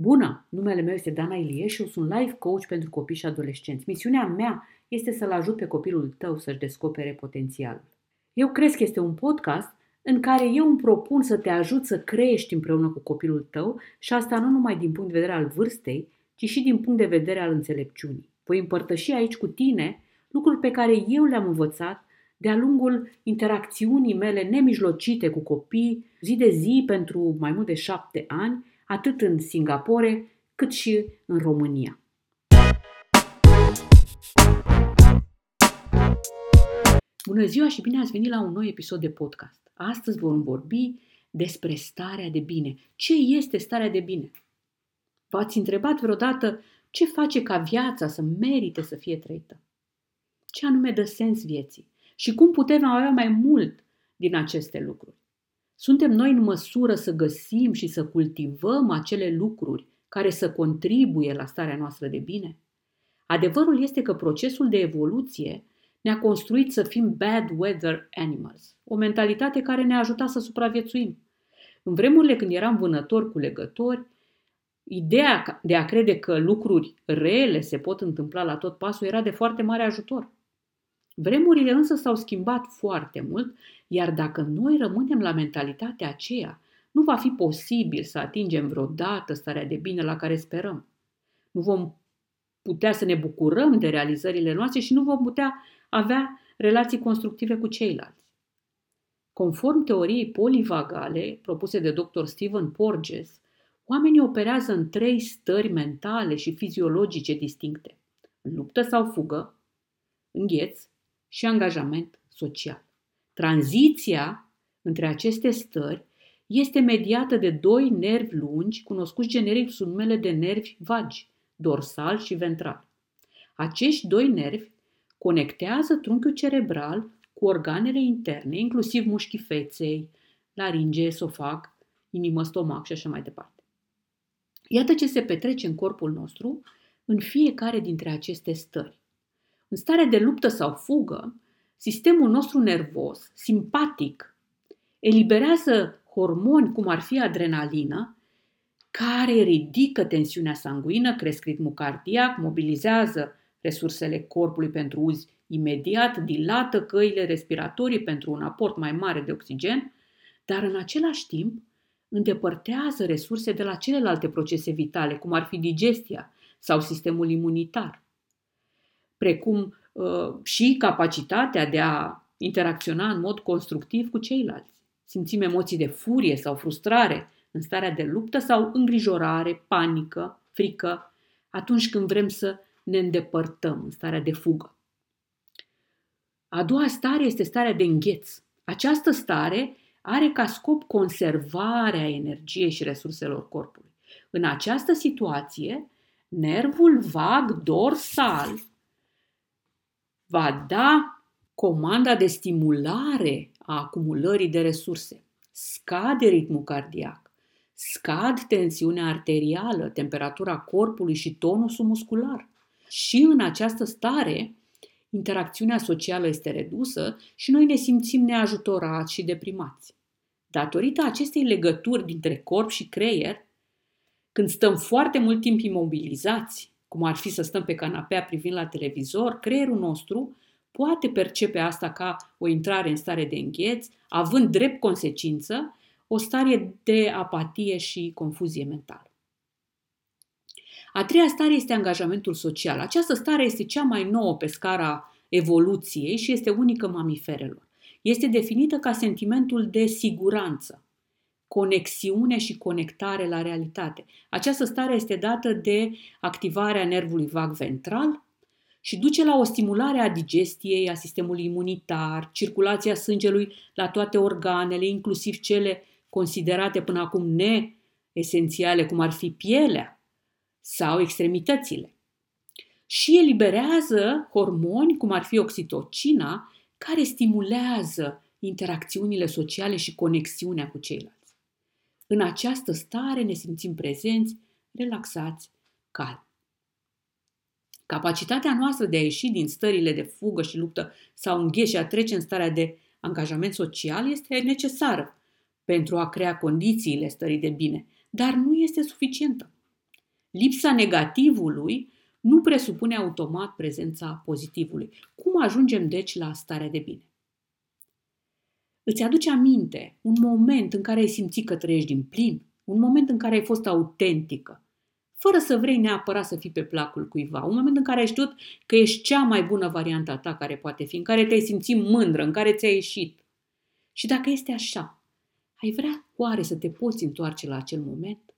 Bună! Numele meu este Dana Ilie și eu sunt life coach pentru copii și adolescenți. Misiunea mea este să-l ajut pe copilul tău să-și descopere potențialul. Eu cred că este un podcast în care eu îmi propun să te ajut să crești împreună cu copilul tău și asta nu numai din punct de vedere al vârstei, ci și din punct de vedere al înțelepciunii. Voi împărtăși aici cu tine lucruri pe care eu le-am învățat de-a lungul interacțiunii mele nemijlocite cu copii, zi de zi pentru mai mult de șapte ani, atât în Singapore cât și în România. Bună ziua și bine ați venit la un nou episod de podcast. Astăzi vom vorbi despre starea de bine. Ce este starea de bine? V-ați întrebat vreodată ce face ca viața să merite să fie trăită? Ce anume dă sens vieții? Și cum putem avea mai mult din aceste lucruri? Suntem noi în măsură să găsim și să cultivăm acele lucruri care să contribuie la starea noastră de bine? Adevărul este că procesul de evoluție ne-a construit să fim bad weather animals, o mentalitate care ne-a ajutat să supraviețuim. În vremurile când eram vânători cu legători, ideea de a crede că lucruri rele se pot întâmpla la tot pasul era de foarte mare ajutor. Vremurile însă s-au schimbat foarte mult, iar dacă noi rămânem la mentalitatea aceea, nu va fi posibil să atingem vreodată starea de bine la care sperăm. Nu vom putea să ne bucurăm de realizările noastre și nu vom putea avea relații constructive cu ceilalți. Conform teoriei polivagale propuse de dr. Stephen Porges, oamenii operează în trei stări mentale și fiziologice distincte. Luptă sau fugă, îngheț și angajament social. Tranziția între aceste stări este mediată de doi nervi lungi, cunoscuți generic sub numele de nervi vagi, dorsal și ventral. Acești doi nervi conectează trunchiul cerebral cu organele interne, inclusiv mușchii feței, laringe, esofag, inimă, stomac și așa mai departe. Iată ce se petrece în corpul nostru în fiecare dintre aceste stări. În stare de luptă sau fugă, sistemul nostru nervos, simpatic, eliberează hormoni cum ar fi adrenalină, care ridică tensiunea sanguină, cresc ritmul cardiac, mobilizează resursele corpului pentru uz imediat, dilată căile respiratorii pentru un aport mai mare de oxigen, dar în același timp îndepărtează resurse de la celelalte procese vitale, cum ar fi digestia sau sistemul imunitar precum uh, și capacitatea de a interacționa în mod constructiv cu ceilalți. Simțim emoții de furie sau frustrare în starea de luptă sau îngrijorare, panică, frică, atunci când vrem să ne îndepărtăm în starea de fugă. A doua stare este starea de îngheț. Această stare are ca scop conservarea energiei și resurselor corpului. În această situație, nervul vag dorsal va da comanda de stimulare a acumulării de resurse. Scade ritmul cardiac, scad tensiunea arterială, temperatura corpului și tonusul muscular. Și în această stare, interacțiunea socială este redusă și noi ne simțim neajutorați și deprimați. Datorită acestei legături dintre corp și creier, când stăm foarte mult timp imobilizați, cum ar fi să stăm pe canapea privind la televizor, creierul nostru poate percepe asta ca o intrare în stare de îngheț, având drept consecință o stare de apatie și confuzie mentală. A treia stare este angajamentul social. Această stare este cea mai nouă pe scara evoluției și este unică mamiferelor. Este definită ca sentimentul de siguranță, conexiune și conectare la realitate. Această stare este dată de activarea nervului vag ventral și duce la o stimulare a digestiei, a sistemului imunitar, circulația sângelui la toate organele, inclusiv cele considerate până acum neesențiale, cum ar fi pielea sau extremitățile. Și eliberează hormoni, cum ar fi oxitocina, care stimulează interacțiunile sociale și conexiunea cu ceilalți. În această stare ne simțim prezenți, relaxați, calmi. Capacitatea noastră de a ieși din stările de fugă și luptă sau îngheș și a trece în starea de angajament social este necesară pentru a crea condițiile stării de bine, dar nu este suficientă. Lipsa negativului nu presupune automat prezența pozitivului. Cum ajungem deci la starea de bine? Îți aduce aminte un moment în care ai simțit că trăiești din plin, un moment în care ai fost autentică, fără să vrei neapărat să fii pe placul cuiva, un moment în care ai știut că ești cea mai bună variantă a ta care poate fi, în care te-ai simțit mândră, în care ți-a ieșit. Și dacă este așa, ai vrea oare să te poți întoarce la acel moment?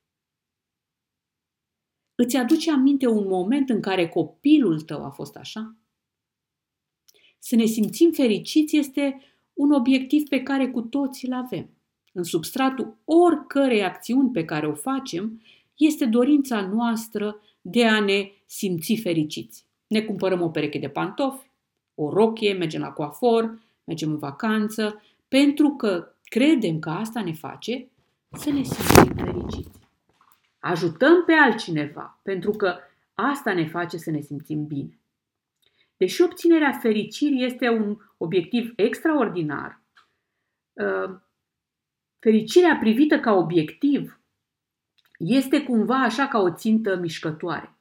Îți aduce aminte un moment în care copilul tău a fost așa? Să ne simțim fericiți este un obiectiv pe care cu toții îl avem. În substratul oricărei acțiuni pe care o facem este dorința noastră de a ne simți fericiți. Ne cumpărăm o pereche de pantofi, o rochie, mergem la coafor, mergem în vacanță, pentru că credem că asta ne face să ne simțim fericiți. Ajutăm pe altcineva, pentru că asta ne face să ne simțim bine. Deși obținerea fericirii este un obiectiv extraordinar, uh, fericirea privită ca obiectiv este cumva așa ca o țintă mișcătoare.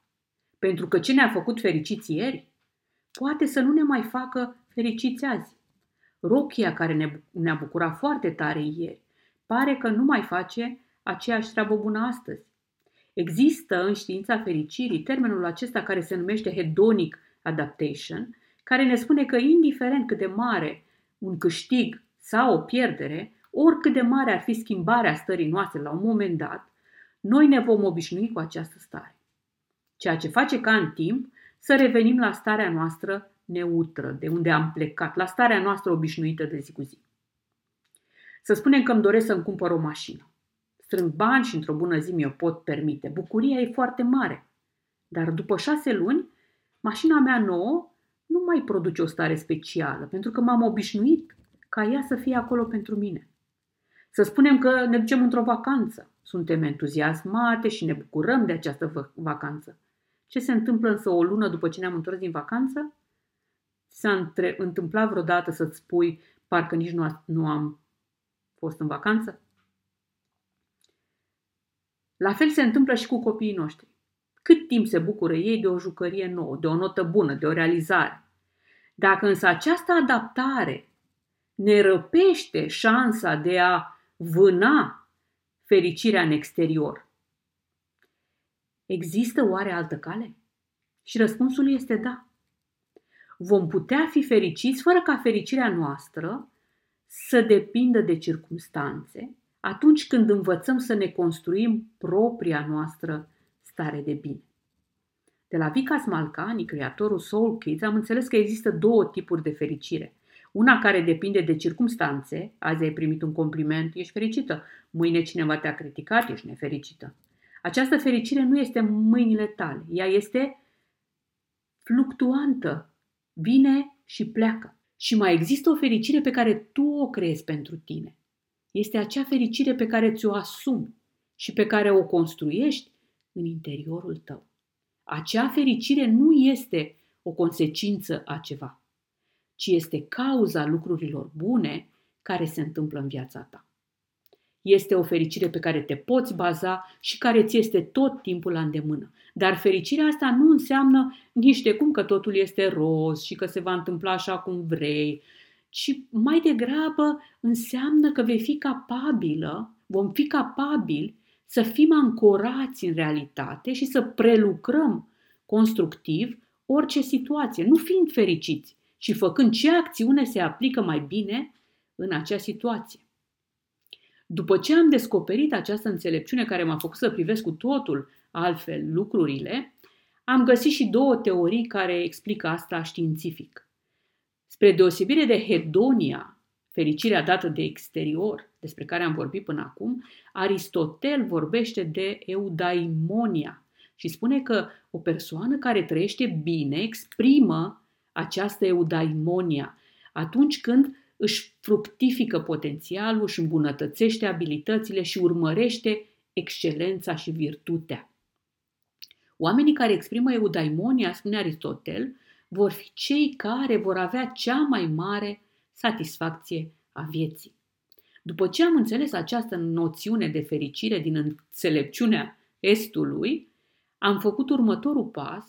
Pentru că ce ne-a făcut fericiți ieri, poate să nu ne mai facă fericiți azi. Rochia care ne-a bucurat foarte tare ieri, pare că nu mai face aceeași treabă bună astăzi. Există în știința fericirii termenul acesta care se numește hedonic adaptation, care ne spune că indiferent cât de mare un câștig sau o pierdere, oricât de mare ar fi schimbarea stării noastre la un moment dat, noi ne vom obișnui cu această stare. Ceea ce face ca în timp să revenim la starea noastră neutră, de unde am plecat, la starea noastră obișnuită de zi cu zi. Să spunem că îmi doresc să-mi cumpăr o mașină. Strâng bani și într-o bună zi mi-o pot permite. Bucuria e foarte mare. Dar după șase luni, mașina mea nouă nu mai produce o stare specială, pentru că m-am obișnuit ca ea să fie acolo pentru mine. Să spunem că ne ducem într-o vacanță. Suntem entuziasmate și ne bucurăm de această vacanță. Ce se întâmplă însă o lună după ce ne-am întors din vacanță? S-a întâmplat vreodată să-ți spui, parcă nici nu, nu am fost în vacanță? La fel se întâmplă și cu copiii noștri. Cât timp se bucură ei de o jucărie nouă, de o notă bună, de o realizare. Dacă însă această adaptare ne răpește șansa de a vâna fericirea în exterior, există oare altă cale? Și răspunsul este da. Vom putea fi fericiți fără ca fericirea noastră să depindă de circumstanțe, atunci când învățăm să ne construim propria noastră stare de bine. De la Vikas Malcani, creatorul Soul Kids, am înțeles că există două tipuri de fericire. Una care depinde de circumstanțe, azi ai primit un compliment, ești fericită, mâine cineva te-a criticat, ești nefericită. Această fericire nu este în mâinile tale, ea este fluctuantă, vine și pleacă. Și mai există o fericire pe care tu o creezi pentru tine. Este acea fericire pe care ți-o asumi și pe care o construiești în interiorul tău. Acea fericire nu este o consecință a ceva, ci este cauza lucrurilor bune care se întâmplă în viața ta. Este o fericire pe care te poți baza și care ți este tot timpul la îndemână. Dar fericirea asta nu înseamnă nici de cum că totul este roz și că se va întâmpla așa cum vrei, ci mai degrabă înseamnă că vei fi capabilă, vom fi capabili să fim ancorați în realitate și să prelucrăm constructiv orice situație, nu fiind fericiți și făcând ce acțiune se aplică mai bine în acea situație. După ce am descoperit această înțelepciune care m-a făcut să privesc cu totul altfel lucrurile, am găsit și două teorii care explică asta științific. Spre deosebire de hedonia, fericirea dată de exterior, despre care am vorbit până acum, Aristotel vorbește de eudaimonia și spune că o persoană care trăiește bine exprimă această eudaimonia atunci când își fructifică potențialul, își îmbunătățește abilitățile și urmărește excelența și virtutea. Oamenii care exprimă eudaimonia, spune Aristotel, vor fi cei care vor avea cea mai mare satisfacție a vieții. După ce am înțeles această noțiune de fericire din înțelepciunea Estului, am făcut următorul pas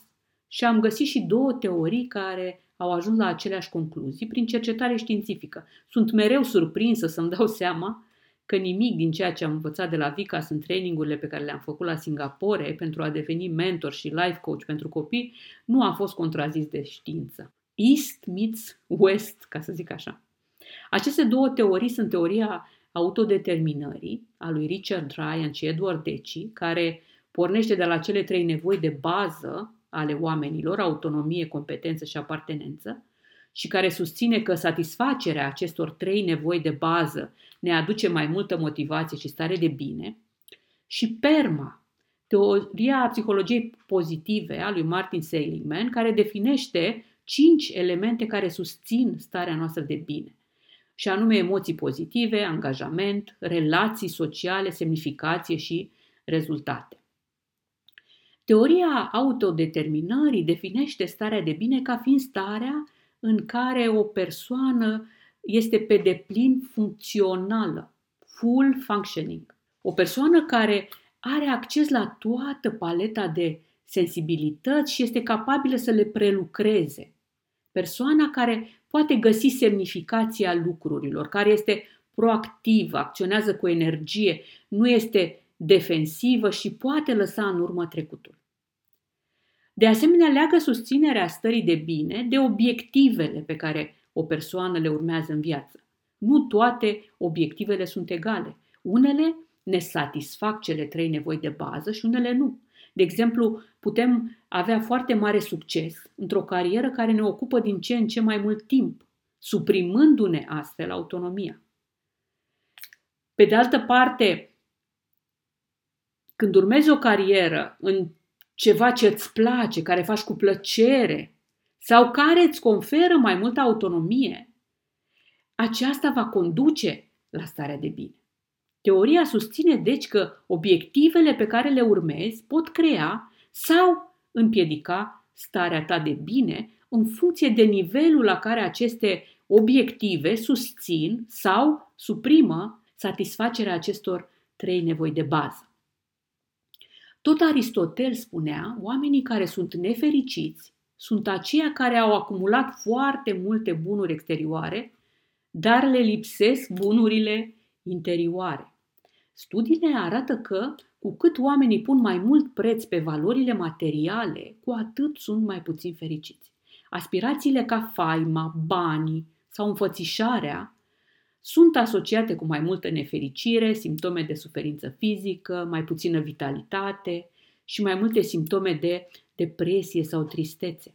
și am găsit și două teorii care au ajuns la aceleași concluzii prin cercetare științifică. Sunt mereu surprinsă să-mi dau seama că nimic din ceea ce am învățat de la Vica sunt trainingurile pe care le-am făcut la Singapore pentru a deveni mentor și life coach pentru copii, nu a fost contrazis de știință. East meets West, ca să zic așa. Aceste două teorii sunt teoria autodeterminării a lui Richard Ryan și Edward Deci, care pornește de la cele trei nevoi de bază ale oamenilor, autonomie, competență și apartenență, și care susține că satisfacerea acestor trei nevoi de bază ne aduce mai multă motivație și stare de bine, și PERMA, teoria psihologiei pozitive a lui Martin Seligman, care definește cinci elemente care susțin starea noastră de bine, și anume emoții pozitive, angajament, relații sociale, semnificație și rezultate. Teoria autodeterminării definește starea de bine ca fiind starea în care o persoană este pe deplin funcțională, full functioning. O persoană care are acces la toată paleta de sensibilități și este capabilă să le prelucreze. Persoana care poate găsi semnificația lucrurilor, care este proactivă, acționează cu energie, nu este defensivă și poate lăsa în urmă trecutul. De asemenea, leagă susținerea stării de bine de obiectivele pe care o persoană le urmează în viață. Nu toate obiectivele sunt egale. Unele ne satisfac cele trei nevoi de bază și unele nu. De exemplu, putem avea foarte mare succes într-o carieră care ne ocupă din ce în ce mai mult timp, suprimându-ne astfel autonomia. Pe de altă parte, când urmezi o carieră în ceva ce îți place, care faci cu plăcere sau care îți conferă mai multă autonomie, aceasta va conduce la starea de bine. Teoria susține deci că obiectivele pe care le urmezi pot crea sau împiedica starea ta de bine în funcție de nivelul la care aceste obiective susțin sau suprimă satisfacerea acestor trei nevoi de bază. Tot Aristotel spunea, oamenii care sunt nefericiți sunt aceia care au acumulat foarte multe bunuri exterioare, dar le lipsesc bunurile interioare. Studiile arată că cu cât oamenii pun mai mult preț pe valorile materiale, cu atât sunt mai puțin fericiți. Aspirațiile ca faima, banii sau înfățișarea sunt asociate cu mai multă nefericire, simptome de suferință fizică, mai puțină vitalitate și mai multe simptome de depresie sau tristețe,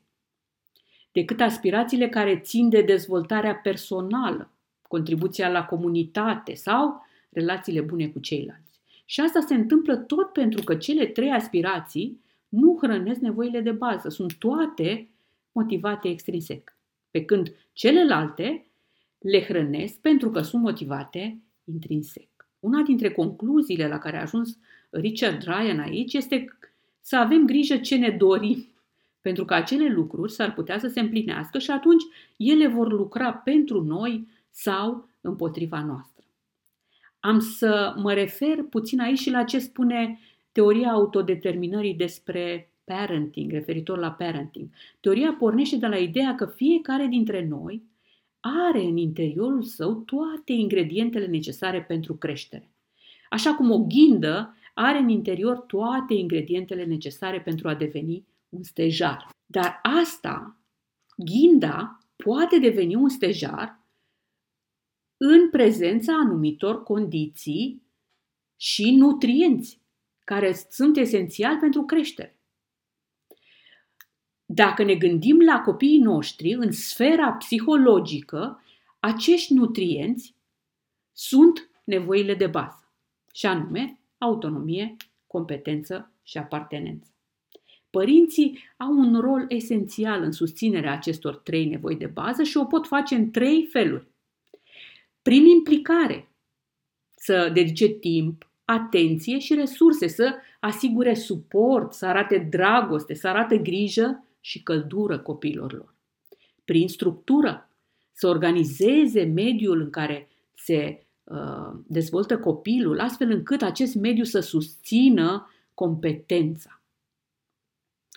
decât aspirațiile care țin de dezvoltarea personală, contribuția la comunitate sau relațiile bune cu ceilalți. Și asta se întâmplă tot pentru că cele trei aspirații nu hrănesc nevoile de bază, sunt toate motivate extrinsec. Pe când celelalte le hrănesc pentru că sunt motivate intrinsec. Una dintre concluziile la care a ajuns Richard Ryan aici este să avem grijă ce ne dorim, pentru că acele lucruri s-ar putea să se împlinească și atunci ele vor lucra pentru noi sau împotriva noastră. Am să mă refer puțin aici și la ce spune teoria autodeterminării despre parenting, referitor la parenting. Teoria pornește de la ideea că fiecare dintre noi are în interiorul său toate ingredientele necesare pentru creștere. Așa cum o ghindă are în interior toate ingredientele necesare pentru a deveni un stejar. Dar asta, ghinda, poate deveni un stejar în prezența anumitor condiții și nutrienți care sunt esențiali pentru creștere. Dacă ne gândim la copiii noștri în sfera psihologică, acești nutrienți sunt nevoile de bază, și anume autonomie, competență și apartenență. Părinții au un rol esențial în susținerea acestor trei nevoi de bază și o pot face în trei feluri. Prin implicare, să dedice timp, atenție și resurse, să asigure suport, să arate dragoste, să arate grijă și căldură copiilor lor. Prin structură, să organizeze mediul în care se uh, dezvoltă copilul, astfel încât acest mediu să susțină competența.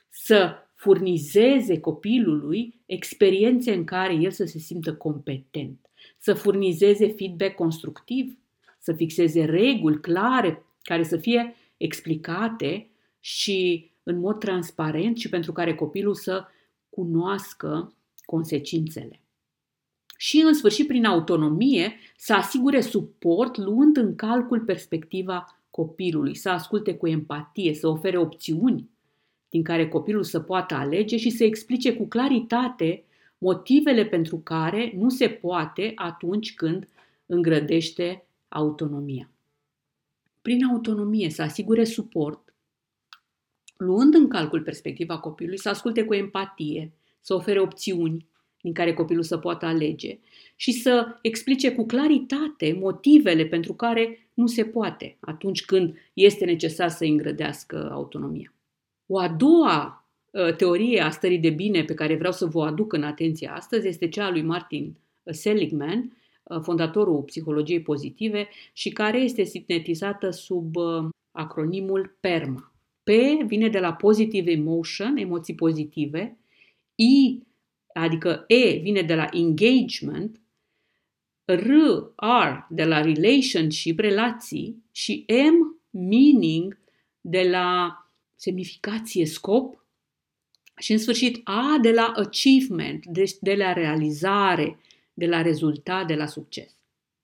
să furnizeze copilului experiențe în care el să se simtă competent, să furnizeze feedback constructiv, să fixeze reguli clare care să fie explicate și în mod transparent și pentru care copilul să cunoască consecințele. Și, în sfârșit, prin autonomie, să asigure suport luând în calcul perspectiva copilului, să asculte cu empatie, să ofere opțiuni din care copilul să poată alege și să explice cu claritate motivele pentru care nu se poate atunci când îngrădește autonomia. Prin autonomie să asigure suport, luând în calcul perspectiva copilului, să asculte cu empatie, să ofere opțiuni din care copilul să poată alege și să explice cu claritate motivele pentru care nu se poate atunci când este necesar să îngrădească autonomia. O a doua ă, teorie a stării de bine pe care vreau să vă aduc în atenție astăzi este cea a lui Martin Seligman, ă, fondatorul psihologiei pozitive și care este sintetizată sub ă, acronimul PERMA. P vine de la Positive Emotion, emoții pozitive, I, adică E vine de la Engagement, R, R de la Relationship, relații și M, Meaning de la semnificație, scop și în sfârșit A de la achievement, deci de la realizare, de la rezultat, de la succes.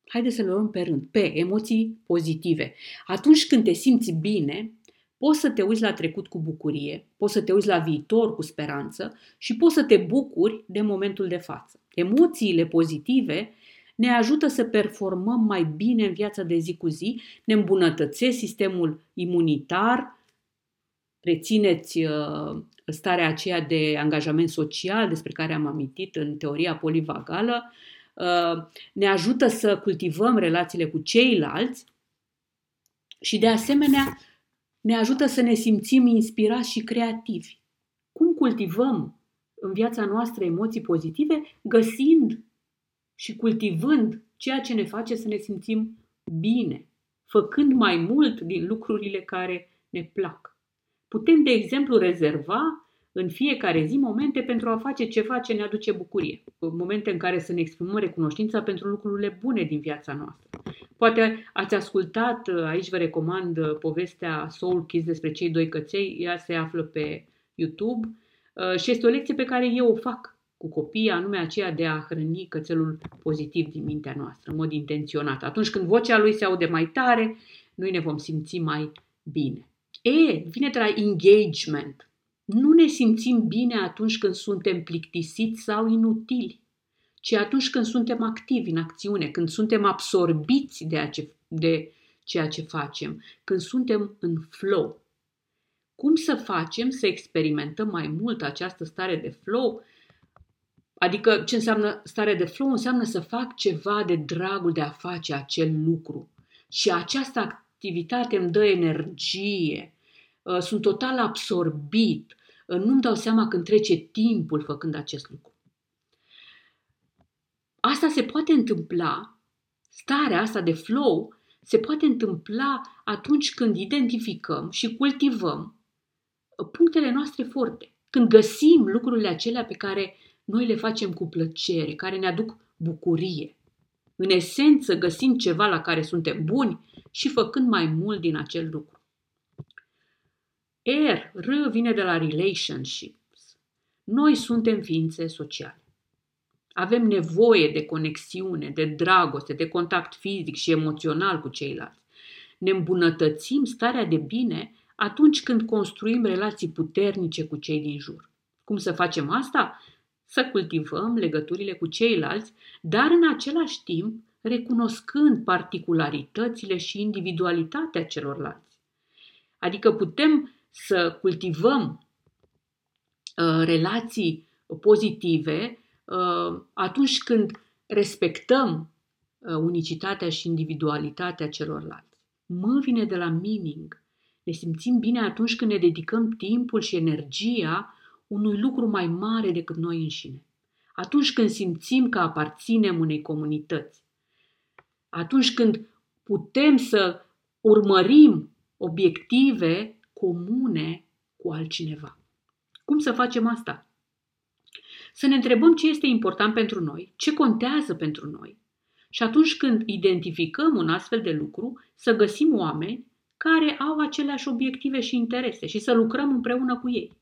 Haideți să le luăm pe rând. P, emoții pozitive. Atunci când te simți bine, poți să te uiți la trecut cu bucurie, poți să te uiți la viitor cu speranță și poți să te bucuri de momentul de față. Emoțiile pozitive ne ajută să performăm mai bine în viața de zi cu zi, ne îmbunătățesc sistemul imunitar, rețineți uh, starea aceea de angajament social despre care am amintit în teoria polivagală, uh, ne ajută să cultivăm relațiile cu ceilalți și, de asemenea, ne ajută să ne simțim inspirați și creativi. Cum cultivăm în viața noastră emoții pozitive? Găsind și cultivând ceea ce ne face să ne simțim bine, făcând mai mult din lucrurile care ne plac. Putem, de exemplu, rezerva în fiecare zi momente pentru a face ceva ce ne aduce bucurie. Momente în care să ne exprimăm recunoștința pentru lucrurile bune din viața noastră. Poate ați ascultat, aici vă recomand povestea Soul Kids despre cei doi căței, ea se află pe YouTube uh, și este o lecție pe care eu o fac cu copiii, anume aceea de a hrăni cățelul pozitiv din mintea noastră, în mod intenționat. Atunci când vocea lui se aude mai tare, noi ne vom simți mai bine. E vine de la engagement. Nu ne simțim bine atunci când suntem plictisiți sau inutili, ci atunci când suntem activi în acțiune, când suntem absorbiți de, ace- de ceea ce facem, când suntem în flow. Cum să facem să experimentăm mai mult această stare de flow? Adică ce înseamnă stare de flow? Înseamnă să fac ceva de dragul de a face acel lucru. Și această activitate îmi dă energie, Uh, sunt total absorbit, uh, nu-mi dau seama când trece timpul făcând acest lucru. Asta se poate întâmpla, starea asta de flow se poate întâmpla atunci când identificăm și cultivăm uh, punctele noastre forte, când găsim lucrurile acelea pe care noi le facem cu plăcere, care ne aduc bucurie. În esență, găsim ceva la care suntem buni și făcând mai mult din acel lucru. R, R vine de la relationships. Noi suntem ființe sociale. Avem nevoie de conexiune, de dragoste, de contact fizic și emoțional cu ceilalți. Ne îmbunătățim starea de bine atunci când construim relații puternice cu cei din jur. Cum să facem asta? Să cultivăm legăturile cu ceilalți, dar în același timp recunoscând particularitățile și individualitatea celorlalți. Adică putem să cultivăm uh, relații pozitive uh, atunci când respectăm uh, unicitatea și individualitatea celorlalți. Mă vine de la meaning. Ne simțim bine atunci când ne dedicăm timpul și energia unui lucru mai mare decât noi înșine. Atunci când simțim că aparținem unei comunități. Atunci când putem să urmărim obiective comune cu altcineva. Cum să facem asta? Să ne întrebăm ce este important pentru noi, ce contează pentru noi. Și atunci când identificăm un astfel de lucru, să găsim oameni care au aceleași obiective și interese și să lucrăm împreună cu ei.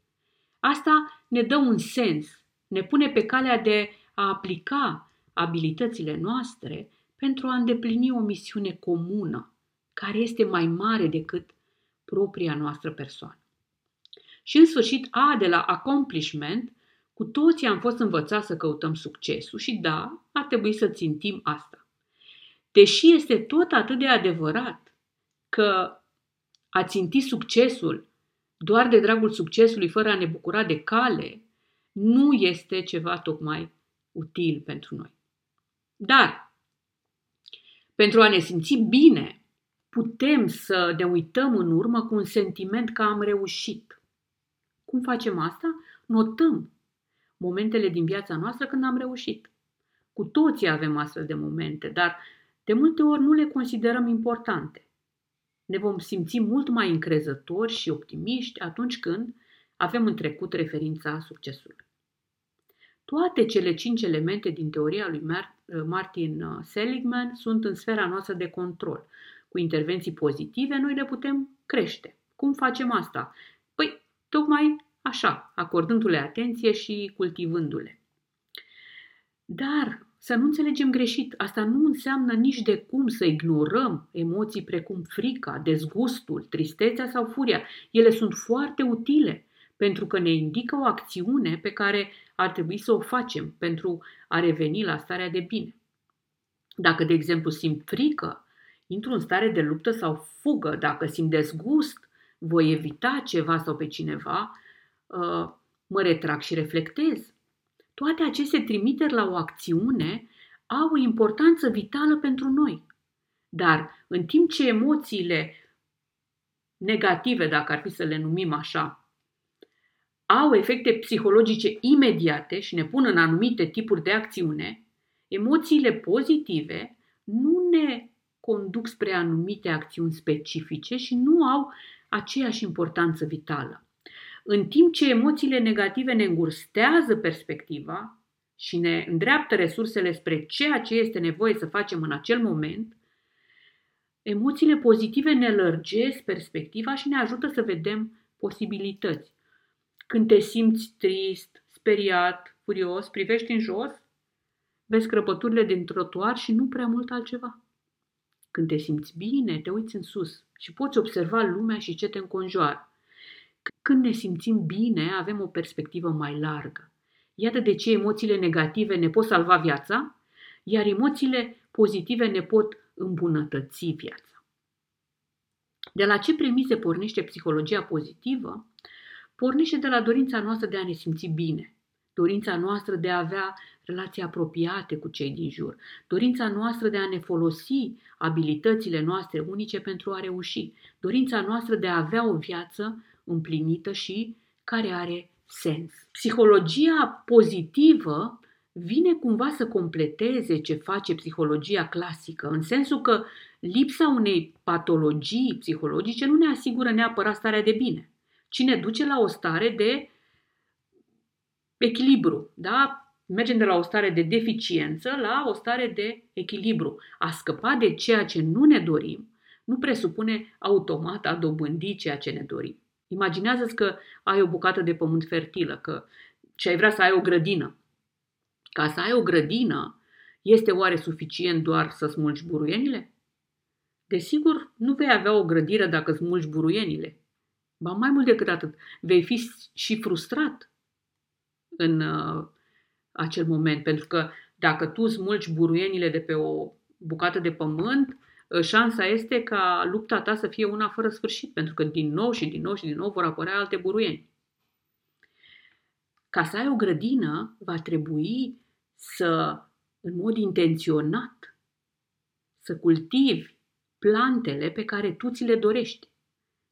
Asta ne dă un sens, ne pune pe calea de a aplica abilitățile noastre pentru a îndeplini o misiune comună, care este mai mare decât propria noastră persoană. Și în sfârșit, A de la accomplishment, cu toții am fost învățați să căutăm succesul și da, ar trebui să țintim asta. Deși este tot atât de adevărat că a ținti succesul doar de dragul succesului fără a ne bucura de cale, nu este ceva tocmai util pentru noi. Dar, pentru a ne simți bine, putem să ne uităm în urmă cu un sentiment că am reușit. Cum facem asta? Notăm momentele din viața noastră când am reușit. Cu toții avem astfel de momente, dar de multe ori nu le considerăm importante. Ne vom simți mult mai încrezători și optimiști atunci când avem în trecut referința succesului. Toate cele cinci elemente din teoria lui Martin uh, Seligman sunt în sfera noastră de control. Cu intervenții pozitive, noi le putem crește. Cum facem asta? Păi, tocmai așa, acordându-le atenție și cultivându-le. Dar să nu înțelegem greșit, asta nu înseamnă nici de cum să ignorăm emoții precum frica, dezgustul, tristețea sau furia. Ele sunt foarte utile pentru că ne indică o acțiune pe care ar trebui să o facem pentru a reveni la starea de bine. Dacă, de exemplu, simt frică, intru în stare de luptă sau fugă. Dacă simt dezgust, voi evita ceva sau pe cineva, uh, mă retrag și reflectez. Toate aceste trimiteri la o acțiune au o importanță vitală pentru noi. Dar în timp ce emoțiile negative, dacă ar fi să le numim așa, au efecte psihologice imediate și ne pun în anumite tipuri de acțiune, emoțiile pozitive nu ne conduc spre anumite acțiuni specifice și nu au aceeași importanță vitală. În timp ce emoțiile negative ne îngurstează perspectiva și ne îndreaptă resursele spre ceea ce este nevoie să facem în acel moment, emoțiile pozitive ne lărgesc perspectiva și ne ajută să vedem posibilități. Când te simți trist, speriat, furios, privești în jos, vezi crăpăturile din trotuar și nu prea mult altceva. Când te simți bine, te uiți în sus și poți observa lumea și ce te înconjoară. Când ne simțim bine, avem o perspectivă mai largă. Iată de ce emoțiile negative ne pot salva viața, iar emoțiile pozitive ne pot îmbunătăți viața. De la ce premise pornește psihologia pozitivă? pornește de la dorința noastră de a ne simți bine, dorința noastră de a avea relații apropiate cu cei din jur, dorința noastră de a ne folosi abilitățile noastre unice pentru a reuși, dorința noastră de a avea o viață împlinită și care are sens. Psihologia pozitivă vine cumva să completeze ce face psihologia clasică, în sensul că lipsa unei patologii psihologice nu ne asigură neapărat starea de bine ci ne duce la o stare de echilibru. Da? Mergem de la o stare de deficiență la o stare de echilibru. A scăpa de ceea ce nu ne dorim nu presupune automat a dobândi ceea ce ne dorim. Imaginează-ți că ai o bucată de pământ fertilă că, și ai vrea să ai o grădină. Ca să ai o grădină, este oare suficient doar să smulgi buruienile? Desigur, nu vei avea o grădină dacă smulgi buruienile. Ba mai mult decât atât, vei fi și frustrat în uh, acel moment, pentru că dacă tu smulgi buruienile de pe o bucată de pământ, uh, șansa este ca lupta ta să fie una fără sfârșit, pentru că din nou și din nou și din nou vor apărea alte buruieni. Ca să ai o grădină, va trebui să, în mod intenționat, să cultivi plantele pe care tu ți le dorești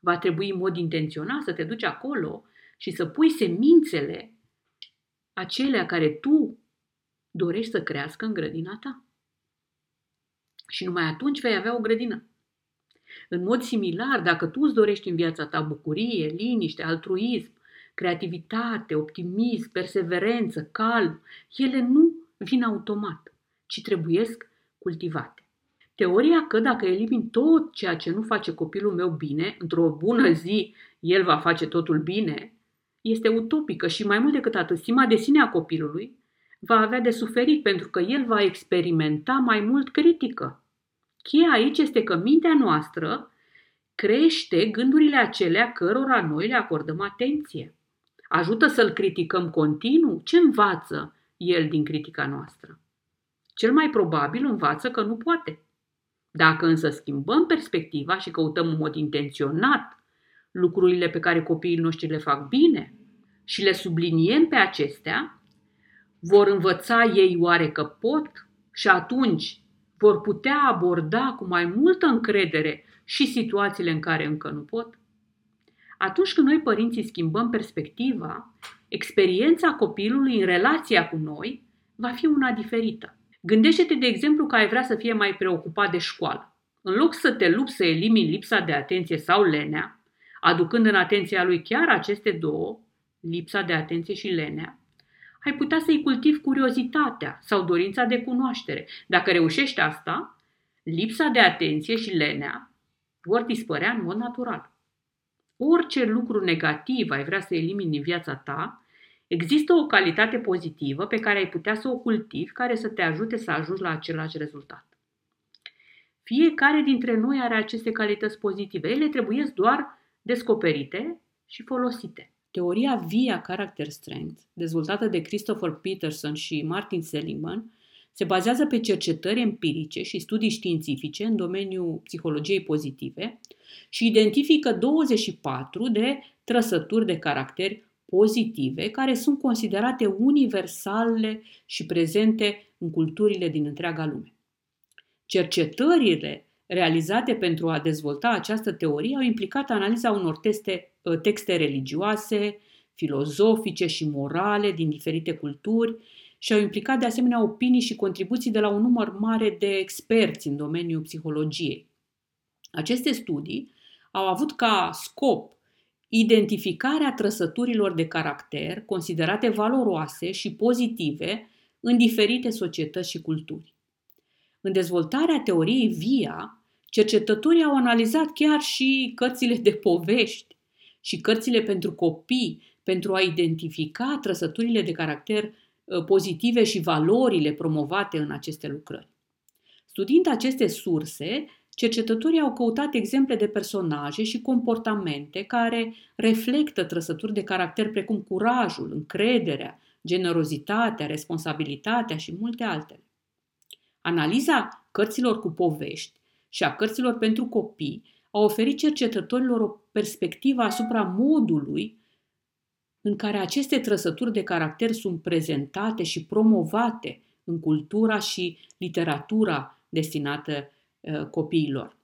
va trebui în mod intenționat să te duci acolo și să pui semințele acelea care tu dorești să crească în grădina ta. Și numai atunci vei avea o grădină. În mod similar, dacă tu îți dorești în viața ta bucurie, liniște, altruism, creativitate, optimism, perseverență, calm, ele nu vin automat, ci trebuiesc cultivate. Teoria că dacă elimin tot ceea ce nu face copilul meu bine, într-o bună zi el va face totul bine, este utopică și mai mult decât atât, stima de sine a copilului va avea de suferit pentru că el va experimenta mai mult critică. Cheia aici este că mintea noastră crește gândurile acelea cărora noi le acordăm atenție. Ajută să-l criticăm continuu? Ce învață el din critica noastră? Cel mai probabil învață că nu poate. Dacă însă schimbăm perspectiva și căutăm în mod intenționat lucrurile pe care copiii noștri le fac bine și le subliniem pe acestea, vor învăța ei oare că pot și atunci vor putea aborda cu mai multă încredere și situațiile în care încă nu pot? Atunci când noi părinții schimbăm perspectiva, experiența copilului în relația cu noi va fi una diferită. Gândește-te, de exemplu, că ai vrea să fie mai preocupat de școală. În loc să te lupți să elimini lipsa de atenție sau lenea, aducând în atenția lui chiar aceste două, lipsa de atenție și lenea, ai putea să-i cultivi curiozitatea sau dorința de cunoaștere. Dacă reușești asta, lipsa de atenție și lenea vor dispărea în mod natural. Orice lucru negativ ai vrea să elimini din viața ta, există o calitate pozitivă pe care ai putea să o cultivi, care să te ajute să ajungi la același rezultat. Fiecare dintre noi are aceste calități pozitive. Ele trebuie doar descoperite și folosite. Teoria Via Character Strength, dezvoltată de Christopher Peterson și Martin Seligman, se bazează pe cercetări empirice și studii științifice în domeniul psihologiei pozitive și identifică 24 de trăsături de caracter pozitive care sunt considerate universale și prezente în culturile din întreaga lume. Cercetările realizate pentru a dezvolta această teorie au implicat analiza unor teste, ă, texte religioase, filozofice și morale din diferite culturi și au implicat de asemenea opinii și contribuții de la un număr mare de experți în domeniul psihologiei. Aceste studii au avut ca scop identificarea trăsăturilor de caracter considerate valoroase și pozitive în diferite societăți și culturi. În dezvoltarea teoriei VIA, cercetătorii au analizat chiar și cărțile de povești și cărțile pentru copii pentru a identifica trăsăturile de caracter ă, pozitive și valorile promovate în aceste lucrări. Studiind aceste surse, cercetătorii au căutat exemple de personaje și comportamente care reflectă trăsături de caracter precum curajul, încrederea, generozitatea, responsabilitatea și multe altele. Analiza cărților cu povești și a cărților pentru copii a oferit cercetătorilor o perspectivă asupra modului în care aceste trăsături de caracter sunt prezentate și promovate în cultura și literatura destinată uh, copiilor.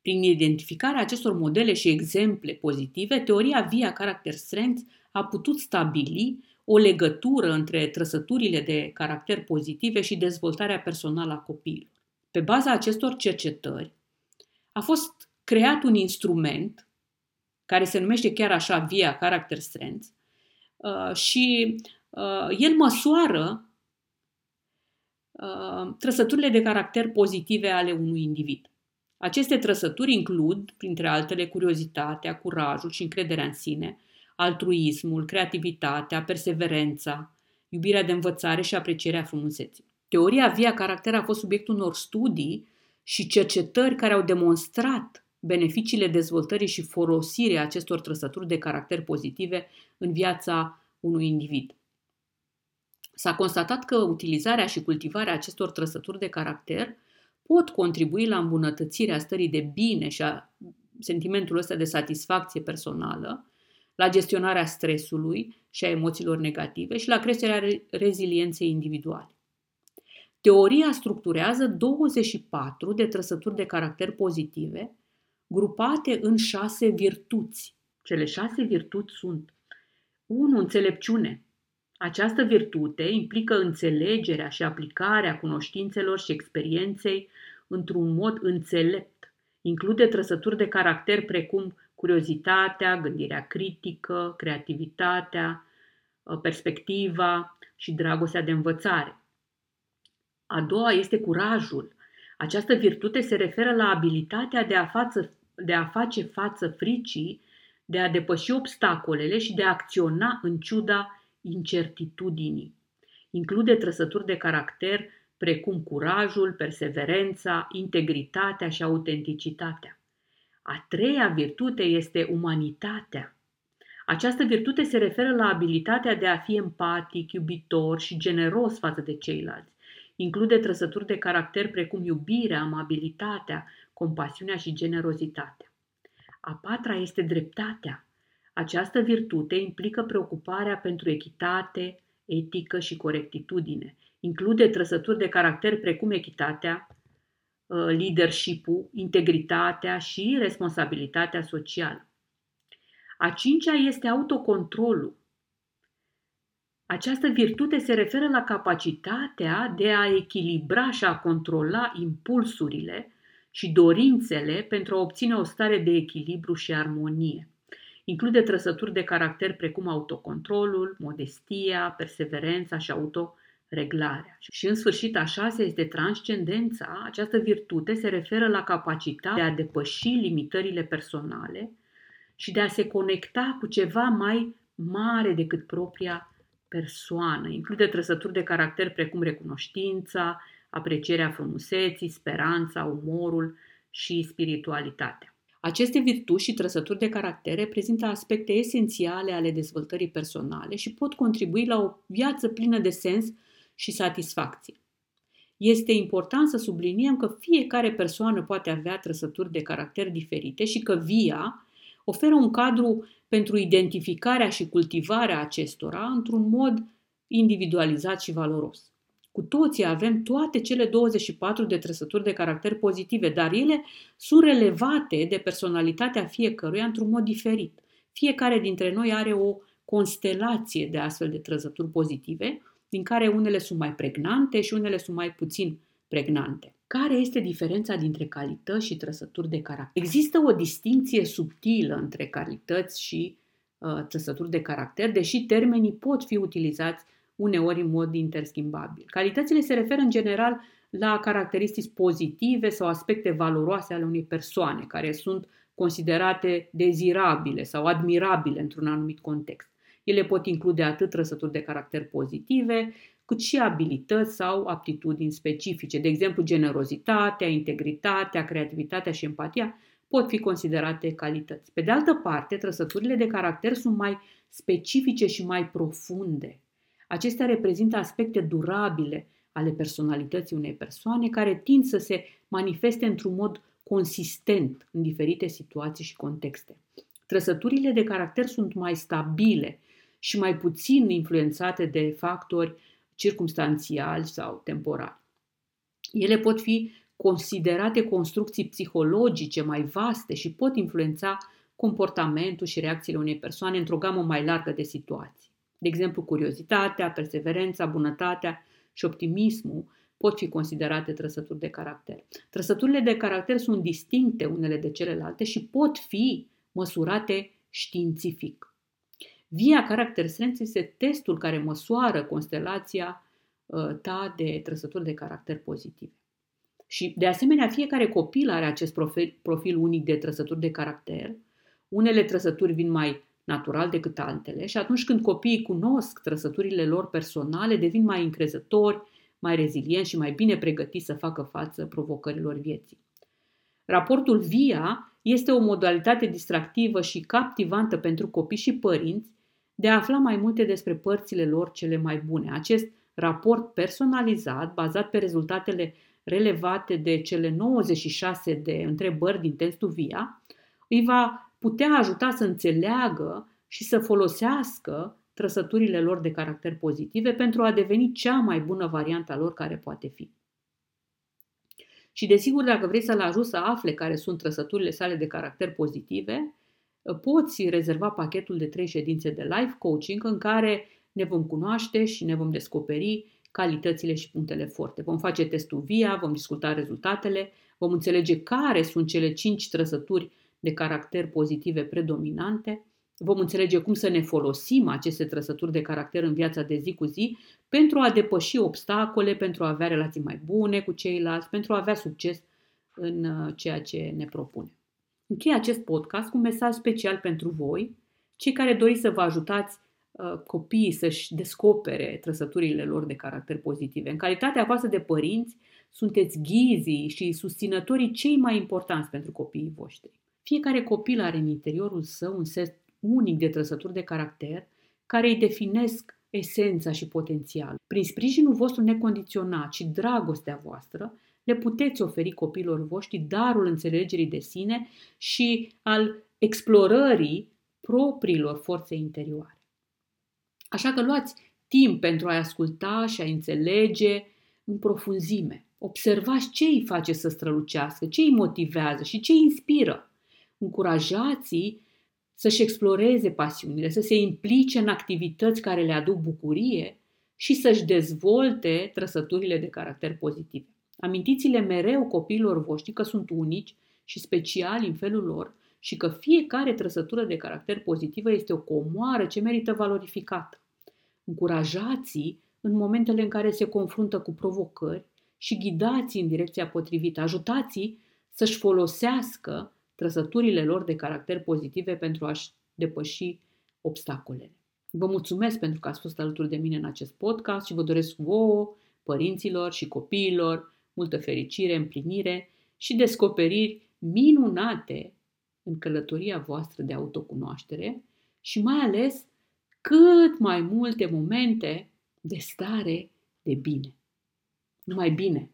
Prin identificarea acestor modele și exemple pozitive, teoria Via Character Strength a putut stabili o legătură între trăsăturile de caracter pozitive și dezvoltarea personală a copiilor. Pe baza acestor cercetări, a fost creat un instrument care se numește chiar așa Via Character Strength uh, și uh, el măsoară uh, trăsăturile de caracter pozitive ale unui individ. Aceste trăsături includ, printre altele, curiozitatea, curajul și încrederea în sine, altruismul, creativitatea, perseverența, iubirea de învățare și aprecierea frumuseții. Teoria via caracter a fost subiectul unor studii și cercetări care au demonstrat beneficiile dezvoltării și folosirii acestor trăsături de caracter pozitive în viața unui individ. S-a constatat că utilizarea și cultivarea acestor trăsături de caracter pot contribui la îmbunătățirea stării de bine și a sentimentul ăsta de satisfacție personală, la gestionarea stresului și a emoțiilor negative și la creșterea rezilienței individuale. Teoria structurează 24 de trăsături de caracter pozitive, grupate în șase virtuți. Cele șase virtuți sunt 1. Înțelepciune. Această virtute implică înțelegerea și aplicarea cunoștințelor și experienței într-un mod înțelept. Include trăsături de caracter precum curiozitatea, gândirea critică, creativitatea, uh, perspectiva și dragostea de învățare. A doua este curajul. Această virtute se referă la abilitatea de a, față, de a face față fricii, de a depăși obstacolele și de a acționa în ciuda incertitudinii. Include trăsături de caracter precum curajul, perseverența, integritatea și autenticitatea. A treia virtute este umanitatea. Această virtute se referă la abilitatea de a fi empatic, iubitor și generos față de ceilalți. Include trăsături de caracter precum iubirea, amabilitatea, compasiunea și generozitatea. A patra este dreptatea. Această virtute implică preocuparea pentru echitate, etică și corectitudine. Include trăsături de caracter precum echitatea, uh, leadership-ul, integritatea și responsabilitatea socială. A cincea este autocontrolul. Această virtute se referă la capacitatea de a echilibra și a controla impulsurile și dorințele pentru a obține o stare de echilibru și armonie. Include trăsături de caracter precum autocontrolul, modestia, perseverența și autoreglarea. Și în sfârșit, a șasea este transcendența. Această virtute se referă la capacitatea de a depăși limitările personale și de a se conecta cu ceva mai mare decât propria persoană. Include trăsături de caracter precum recunoștința, aprecierea frumuseții, speranța, umorul și spiritualitatea. Aceste virtuți și trăsături de caracter reprezintă aspecte esențiale ale dezvoltării personale și pot contribui la o viață plină de sens și satisfacție. Este important să subliniem că fiecare persoană poate avea trăsături de caracter diferite și că VIA oferă un cadru pentru identificarea și cultivarea acestora într-un mod individualizat și valoros. Cu toții avem toate cele 24 de trăsături de caracter pozitive, dar ele sunt relevate de personalitatea fiecăruia într-un mod diferit. Fiecare dintre noi are o constelație de astfel de trăsături pozitive, din care unele sunt mai pregnante și unele sunt mai puțin pregnante. Care este diferența dintre calități și trăsături de caracter? Există o distinție subtilă între calități și uh, trăsături de caracter, deși termenii pot fi utilizați uneori în mod interschimbabil. Calitățile se referă în general la caracteristici pozitive sau aspecte valoroase ale unei persoane, care sunt considerate dezirabile sau admirabile într-un anumit context. Ele pot include atât trăsături de caracter pozitive, cât și abilități sau aptitudini specifice. De exemplu, generozitatea, integritatea, creativitatea și empatia pot fi considerate calități. Pe de altă parte, trăsăturile de caracter sunt mai specifice și mai profunde. Acestea reprezintă aspecte durabile ale personalității unei persoane care tind să se manifeste într-un mod consistent în diferite situații și contexte. Trăsăturile de caracter sunt mai stabile și mai puțin influențate de factori circumstanțiali sau temporali. Ele pot fi considerate construcții psihologice mai vaste și pot influența comportamentul și reacțiile unei persoane într-o gamă mai largă de situații. De exemplu, curiozitatea, perseverența, bunătatea și optimismul pot fi considerate trăsături de caracter. Trăsăturile de caracter sunt distincte unele de celelalte și pot fi măsurate științific. Via Character Strength este testul care măsoară constelația uh, ta de trăsături de caracter pozitive. Și, de asemenea, fiecare copil are acest profil, profil unic de trăsături de caracter. Unele trăsături vin mai natural decât altele și atunci când copiii cunosc trăsăturile lor personale, devin mai încrezători, mai rezilienți și mai bine pregătiți să facă față provocărilor vieții. Raportul VIA este o modalitate distractivă și captivantă pentru copii și părinți de a afla mai multe despre părțile lor cele mai bune. Acest raport personalizat, bazat pe rezultatele relevate de cele 96 de întrebări din testul VIA, îi va putea ajuta să înțeleagă și să folosească trăsăturile lor de caracter pozitive pentru a deveni cea mai bună variantă a lor care poate fi. Și desigur, dacă vrei să-l ajuți să afle care sunt trăsăturile sale de caracter pozitive, poți rezerva pachetul de trei ședințe de life coaching în care ne vom cunoaște și ne vom descoperi calitățile și punctele forte. Vom face testul VIA, vom discuta rezultatele, vom înțelege care sunt cele cinci trăsături de caracter pozitive predominante, vom înțelege cum să ne folosim aceste trăsături de caracter în viața de zi cu zi pentru a depăși obstacole, pentru a avea relații mai bune cu ceilalți, pentru a avea succes în uh, ceea ce ne propune. Închei acest podcast cu un mesaj special pentru voi, cei care doriți să vă ajutați uh, copiii să-și descopere trăsăturile lor de caracter pozitive. În calitatea voastră de părinți, sunteți ghizii și susținătorii cei mai importanți pentru copiii voștri. Fiecare copil are în interiorul său un set unic de trăsături de caracter care îi definesc esența și potențial. Prin sprijinul vostru necondiționat și dragostea voastră, le puteți oferi copilor voștri darul înțelegerii de sine și al explorării propriilor forțe interioare. Așa că luați timp pentru a asculta și a înțelege în profunzime. Observați ce îi face să strălucească, ce îi motivează și ce îi inspiră. Încurajați-i să-și exploreze pasiunile, să se implice în activități care le aduc bucurie și să-și dezvolte trăsăturile de caracter pozitive. Amintiți-le mereu copiilor voștri că sunt unici și speciali în felul lor și că fiecare trăsătură de caracter pozitivă este o comoară ce merită valorificată. Încurajați-i în momentele în care se confruntă cu provocări și ghidați în direcția potrivită. Ajutați să-și folosească trăsăturile lor de caracter pozitive pentru a-și depăși obstacolele. Vă mulțumesc pentru că ați fost alături de mine în acest podcast și vă doresc vouă, părinților și copiilor, multă fericire, împlinire și descoperiri minunate în călătoria voastră de autocunoaștere și mai ales cât mai multe momente de stare de bine. Numai bine!